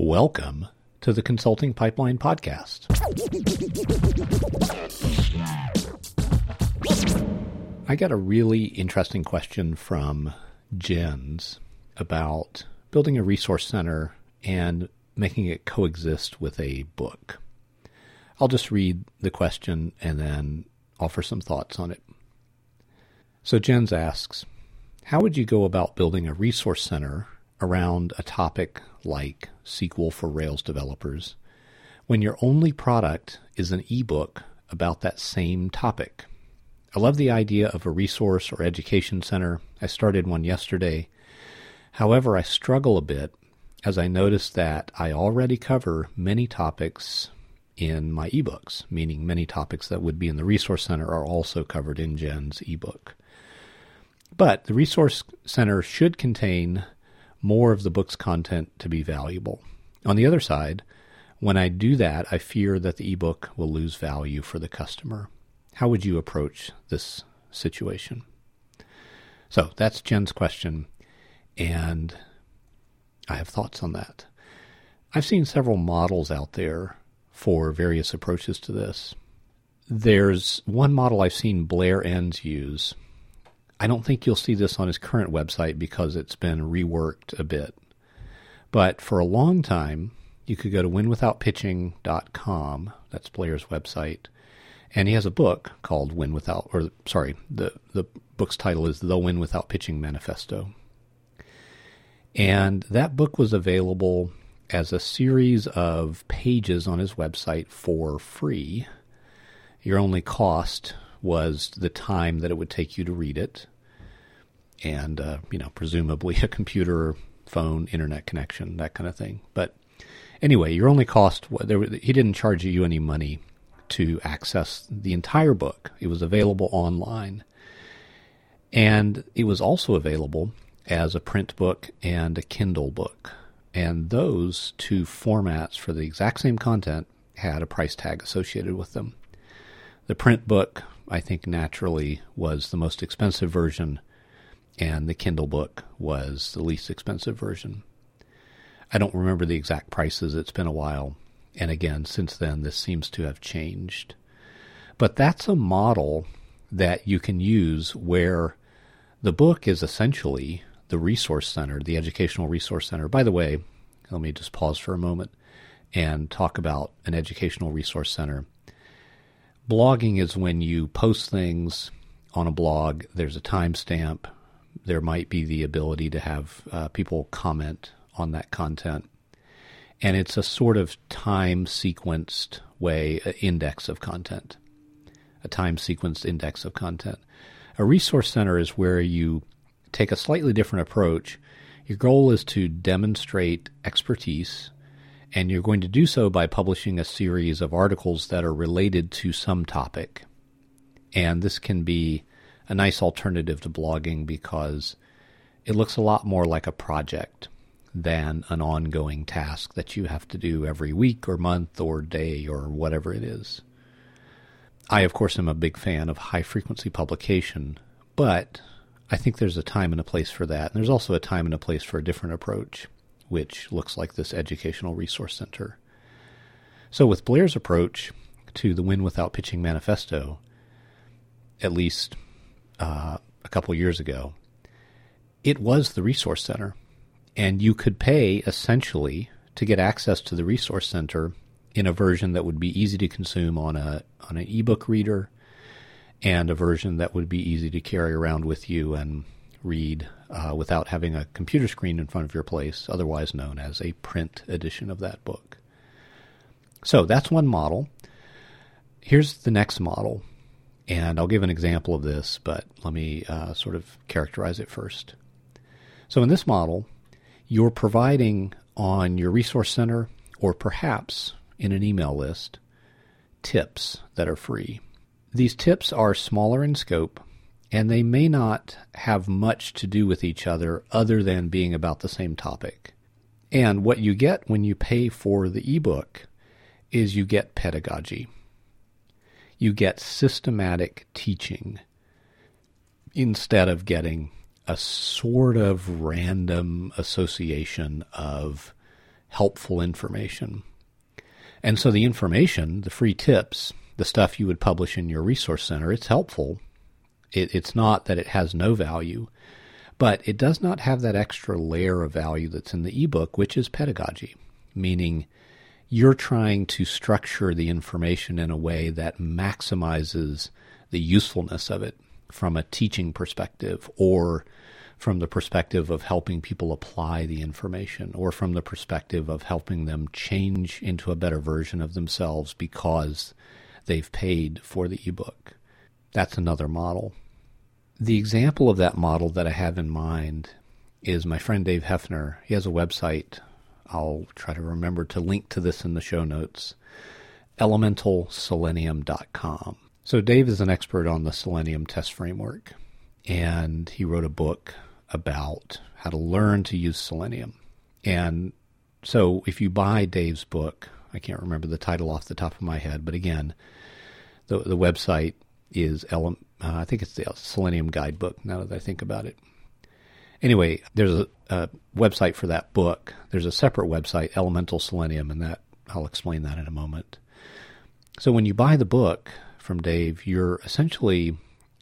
Welcome to the Consulting Pipeline Podcast. I got a really interesting question from Jens about building a resource center and making it coexist with a book. I'll just read the question and then offer some thoughts on it. So Jens asks, how would you go about building a resource center around a topic like SQL for Rails developers when your only product is an ebook about that same topic. I love the idea of a resource or education center. I started one yesterday. However, I struggle a bit as I notice that I already cover many topics in my ebooks, meaning many topics that would be in the resource center are also covered in Jens' ebook. But the resource center should contain more of the book's content to be valuable. On the other side, when I do that, I fear that the ebook will lose value for the customer. How would you approach this situation? So that's Jens' question, and I have thoughts on that. I've seen several models out there for various approaches to this. There's one model I've seen Blair Enns use I don't think you'll see this on his current website because it's been reworked a bit. But for a long time, you could go to winwithoutpitching.com. That's Blair's website. And he has a book called Win Without, or sorry, the, the book's title is The Win Without Pitching Manifesto. And that book was available as a series of pages on his website for free. Your only cost was the time that it would take you to read it, and uh, you know, presumably a computer, phone, internet connection, that kind of thing. But anyway, your only cost there, he didn't charge you any money to access the entire book. It was available online, and it was also available as a print book and a Kindle book. And those two formats for the exact same content had a price tag associated with them. The print book I think naturally was the most expensive version, and the Kindle book was the least expensive version. I don't remember the exact prices, it's been a while. And again, since then, this seems to have changed. But that's a model that you can use where the book is essentially the resource center, the educational resource center. By the way, let me just pause for a moment and talk about an educational resource center blogging is when you post things on a blog. There's a timestamp. There might be the ability to have uh, people comment on that content. And it's a sort of time sequenced way, index of content, a time sequenced index of content. A resource center is where you take a slightly different approach. Your goal is to demonstrate expertise and you're going to do so by publishing a series of articles that are related to some topic. And this can be a nice alternative to blogging because it looks a lot more like a project than an ongoing task that you have to do every week or month or day or whatever it is. I, of course, am a big fan of high frequency publication, but I think there's a time and a place for that. And there's also a time and a place for a different approach which looks like this educational resource center. So, with Blair's approach to the Win Without Pitching manifesto, at least uh, a couple years ago, it was the resource center. And you could pay essentially to get access to the resource center in a version that would be easy to consume on a on an ebook reader and a version that would be easy to carry around with you and read uh, without having a computer screen in front of your place, otherwise known as a print edition of that book. So that's one model. Here's the next model, and I'll give an example of this, but let me uh, sort of characterize it first. So in this model, you're providing on your resource center or perhaps in an email list tips that are free. These tips are smaller in scope and they may not have much to do with each other other than being about the same topic. And what you get when you pay for the ebook is you get pedagogy. You get systematic teaching instead of getting a sort of random association of helpful information. And so the information, the free tips, the stuff you would publish in your resource center, it's helpful. It, it's not that it has no value, but it does not have that extra layer of value that's in the ebook, which is pedagogy, meaning you're trying to structure the information in a way that maximizes the usefulness of it from a teaching perspective or from the perspective of helping people apply the information or from the perspective of helping them change into a better version of themselves because they've paid for the ebook. That's another model. The example of that model that I have in mind is my friend Dave Haeffner. He has a website. I'll try to remember to link to this in the show notes elementalselenium.com. So, Dave is an expert on the Selenium test framework, and he wrote a book about how to learn to use Selenium. And so if you buy Dave's book, I can't remember the title off the top of my head, but again, the the website is uh, I think it's the Selenium Guidebook. Now that I think about it, anyway, there's a, a, website for that book. There's a separate website, Elemental Selenium, and that I'll explain that in a moment. So when you buy the book from Dave, you're essentially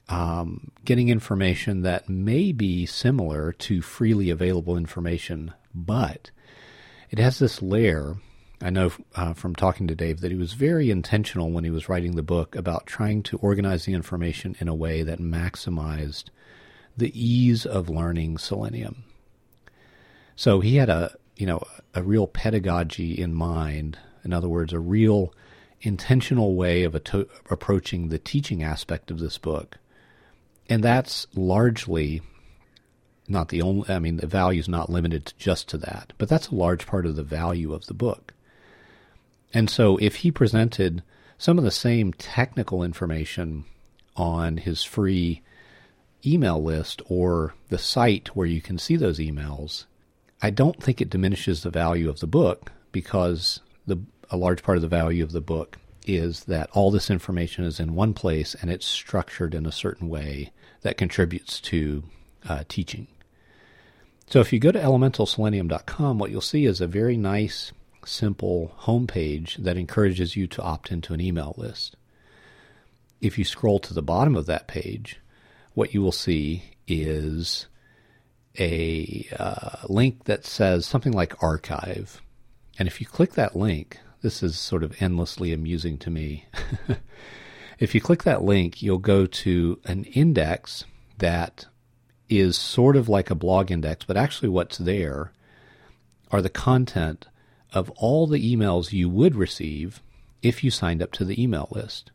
um, getting information that may be similar to freely available information, but it has this layer. I know uh, from talking to Dave that he was very intentional when he was writing the book about trying to organize the information in a way that maximized the ease of learning Selenium. So he had a you know a real pedagogy in mind. In other words, a real intentional way of approaching the teaching aspect of this book and that's largely not the only i mean the value is not limited to just to that but that's a large part of the value of the book and so if he presented some of the same technical information on his free email list or the site where you can see those emails i don't think it diminishes the value of the book because the a large part of the value of the book is that all this information is in one place and it's structured in a certain way that contributes to uh, teaching. So if you go to elementalselenium.com, what you'll see is a very nice, simple homepage that encourages you to opt into an email list. If you scroll to the bottom of that page, what you will see is a uh, link that says something like archive. And if you click that link, this is sort of endlessly amusing to me. if you click that link, you'll go to an index that is sort of like a blog index, but actually what's there are the content of all the emails you would receive if you signed up to the email list.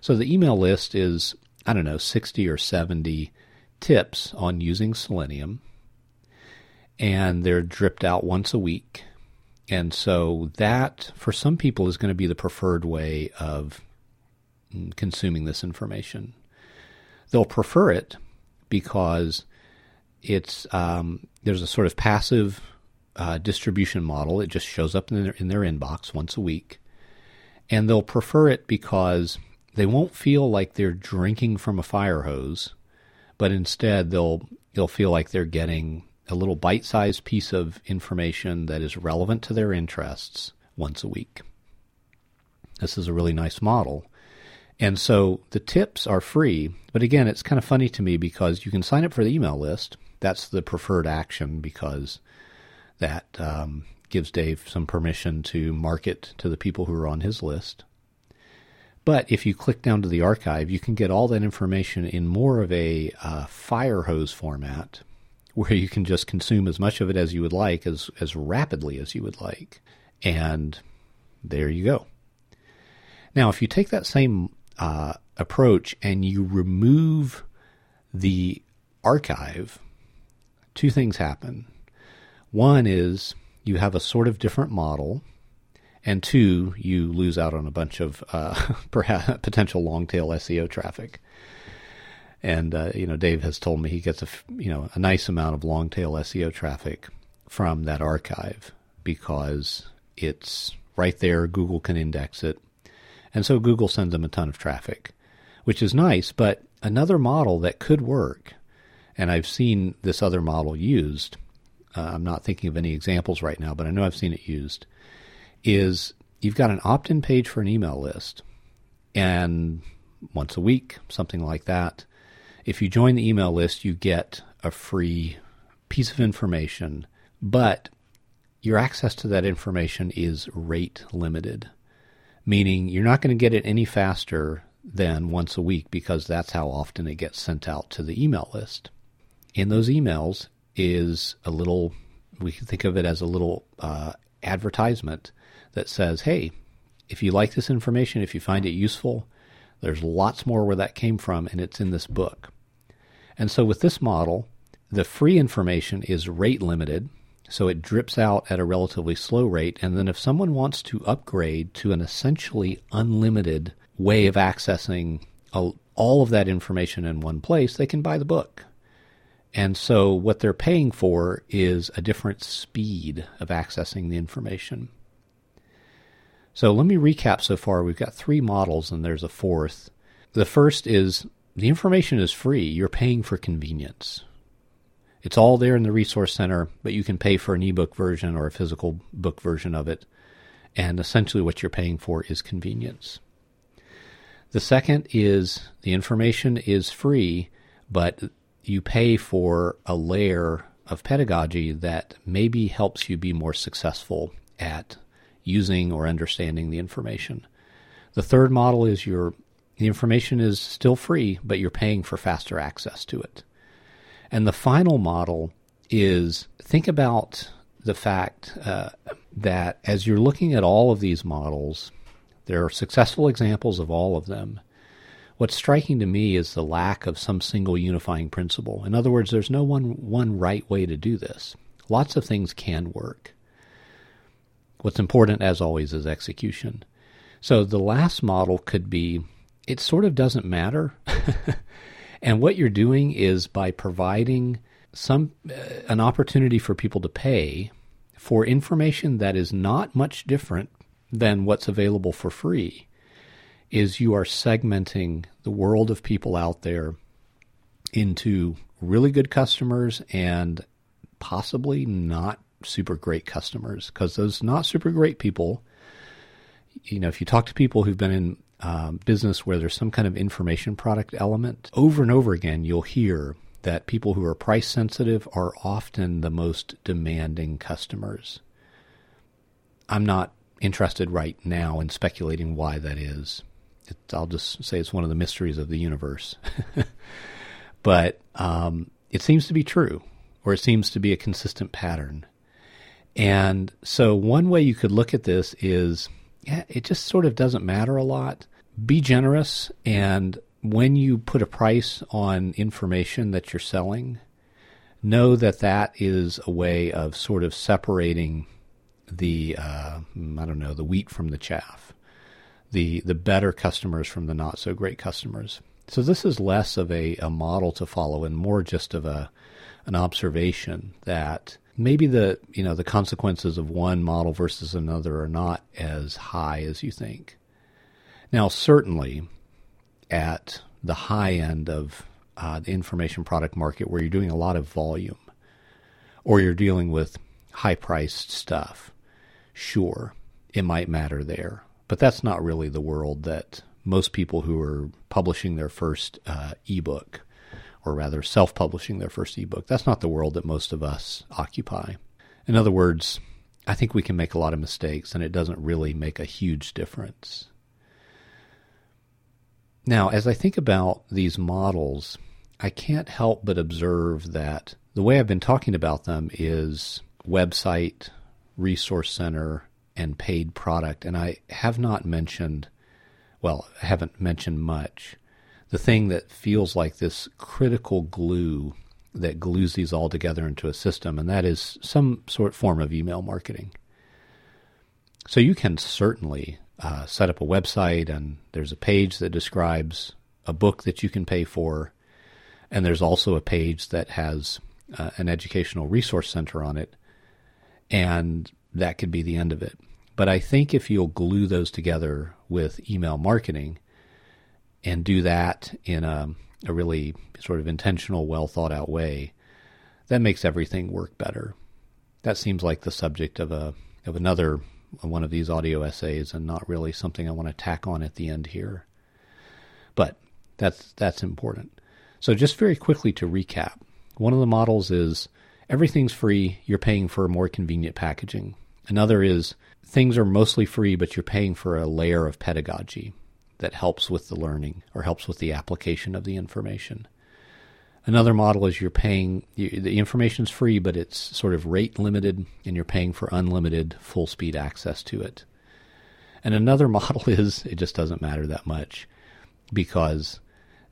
So the email list is, I don't know, 60 or 70 tips on using Selenium, and they're dripped out once a week. And so that, for some people, is going to be the preferred way of consuming this information. They'll prefer it because it's um, there's a sort of passive uh, distribution model. It just shows up in their, in their inbox once a week, and they'll prefer it because they won't feel like they're drinking from a fire hose, but instead they'll they'll feel like they're getting a little bite-sized piece of information that is relevant to their interests once a week. This is a really nice model. And so the tips are free, but again, it's kind of funny to me because you can sign up for the email list. That's the preferred action because that um, gives Dave some permission to market to the people who are on his list. But if you click down to the archive, you can get all that information in more of a uh, fire hose format where you can just consume as much of it as you would like, as, as rapidly as you would like. And there you go. Now, if you take that same uh, approach and you remove the archive, two things happen. One is you have a sort of different model, and two, you lose out on a bunch of uh, potential long tail SEO traffic. And uh, you know, Dave has told me he gets a you know a nice amount of long tail SEO traffic from that archive because it's right there. Google can index it, and so Google sends them a ton of traffic, which is nice. But another model that could work, and I've seen this other model used, uh, I'm not thinking of any examples right now, but I know I've seen it used, is you've got an opt in page for an email list. And once a week, something like that, if you join the email list, you get a free piece of information, but your access to that information is rate limited, meaning you're not going to get it any faster than once a week because that's how often it gets sent out to the email list. In those emails is a little, we can think of it as a little uh, advertisement that says, hey, if you like this information, if you find it useful, there's lots more where that came from, and it's in this book. And so with this model, the free information is rate limited, so it drips out at a relatively slow rate. And then if someone wants to upgrade to an essentially unlimited way of accessing all of that information in one place, they can buy the book. And so what they're paying for is a different speed of accessing the information. So let me recap so far. We've got three models and there's a fourth. The first is the information is free. You're paying for convenience. It's all there in the resource center, but you can pay for an ebook version or a physical book version of it. And essentially what you're paying for is convenience. The second is the information is free, but you pay for a layer of pedagogy that maybe helps you be more successful at using or understanding the information. The third model is your the information is still free, but you're paying for faster access to it. And the final model is think about the fact uh, that as you're looking at all of these models, there are successful examples of all of them. What's striking to me is the lack of some single unifying principle. In other words, there's no one, one right way to do this. Lots of things can work. What's important, as always, is execution. So the last model could be it sort of doesn't matter. and what you're doing is by providing some uh, an opportunity for people to pay for information that is not much different than what's available for free is you are segmenting the world of people out there into really good customers and possibly not super great customers. Because those not super great people you know if you talk to people who've been in um, business where there's some kind of information product element over and over again you'll hear that people who are price sensitive are often the most demanding customers. I'm not interested right now in speculating why that is it, I'll just say it's one of the mysteries of the universe. but um, it seems to be true, or it seems to be a consistent pattern. And so, one way you could look at this is yeah, it just sort of doesn't matter a lot. Be generous, and when you put a price on information that you're selling, know that that is a way of sort of separating the uh, I don't know the wheat from the chaff the the better customers from the not so great customers. So this is less of a, a model to follow and more just of a an observation that maybe the you know the consequences of one model versus another are not as high as you think. Now certainly at the high end of uh, the information product market where you're doing a lot of volume or you're dealing with high priced stuff, sure, it might matter there. But that's not really the world that most people who are publishing their first uh, ebook, or rather self publishing their first ebook, that's not the world that most of us occupy. In other words, I think we can make a lot of mistakes and it doesn't really make a huge difference. Now, as I think about these models, I can't help but observe that the way I've been talking about them is website, resource center, and paid product. And I have not mentioned, well, I haven't mentioned much, the thing that feels like this critical glue that glues these all together into a system, and that is some sort form of email marketing. So you can certainly uh, set up a website, and there's a page that describes a book that you can pay for, and there's also a page that has uh, an educational resource center on it, and that could be the end of it. But I think if you'll glue those together with email marketing and do that in a, a really sort of intentional, well thought out way, that makes everything work better. that seems like the subject of a of another one of these audio essays, and not really something I want to tack on at the end here. But that's that's important. So just very quickly to recap, one of the models is everything's free. You're paying for more convenient packaging. Another is things are mostly free, but you're paying for a layer of pedagogy that helps with the learning or helps with the application of the information. Another model is you're paying, you, the information's free, but it's sort of rate limited and you're paying for unlimited full speed access to it. And another model is it just doesn't matter that much because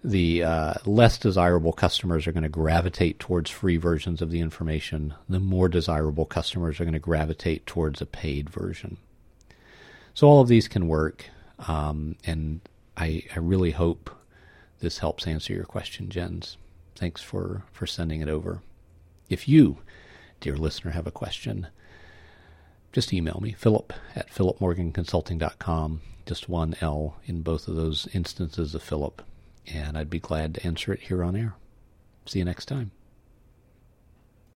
the uh, less desirable customers are going to gravitate towards free versions of the information, the more desirable customers are going to gravitate towards a paid version. So all of these can work, um, and I, I really hope this helps answer your question, Jens. Thanks for, for sending it over. If you, dear listener, have a question, just email me, philip at philipmorganconsulting.com. Just one L in both of those instances of Philip. And I'd be glad to answer it here on air. See you next time.